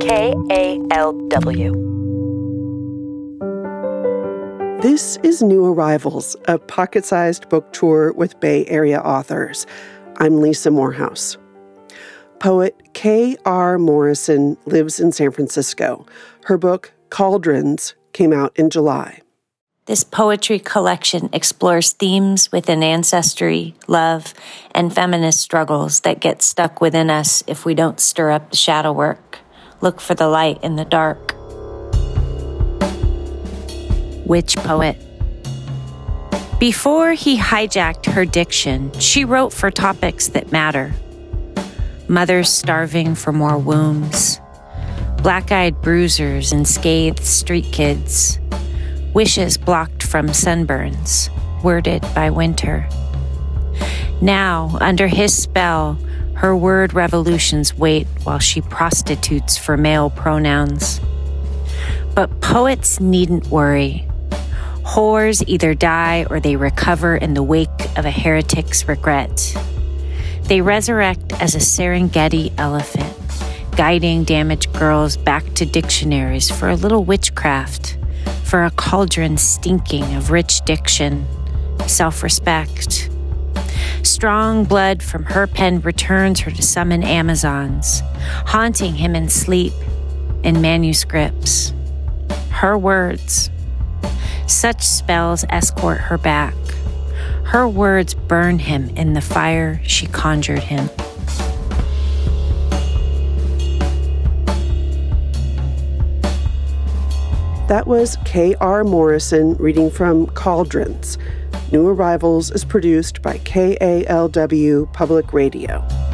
KALW. This is New Arrivals, a pocket sized book tour with Bay Area authors. I'm Lisa Morehouse. Poet K.R. Morrison lives in San Francisco. Her book, Cauldrons, came out in July. This poetry collection explores themes within ancestry, love, and feminist struggles that get stuck within us if we don't stir up the shadow work, look for the light in the dark. Witch Poet Before he hijacked her diction, she wrote for topics that matter mothers starving for more wombs, black eyed bruisers and scathed street kids, wishes blocked from sunburns, worded by winter. Now, under his spell, her word revolutions wait while she prostitutes for male pronouns. But poets needn't worry. Whores either die or they recover in the wake of a heretic's regret. They resurrect as a Serengeti elephant, guiding damaged girls back to dictionaries for a little witchcraft, for a cauldron stinking of rich diction, self respect. Strong blood from her pen returns her to summon Amazons, haunting him in sleep, in manuscripts. Her words. Such spells escort her back. Her words burn him in the fire she conjured him. That was K.R. Morrison reading from Cauldrons. New Arrivals is produced by KALW Public Radio.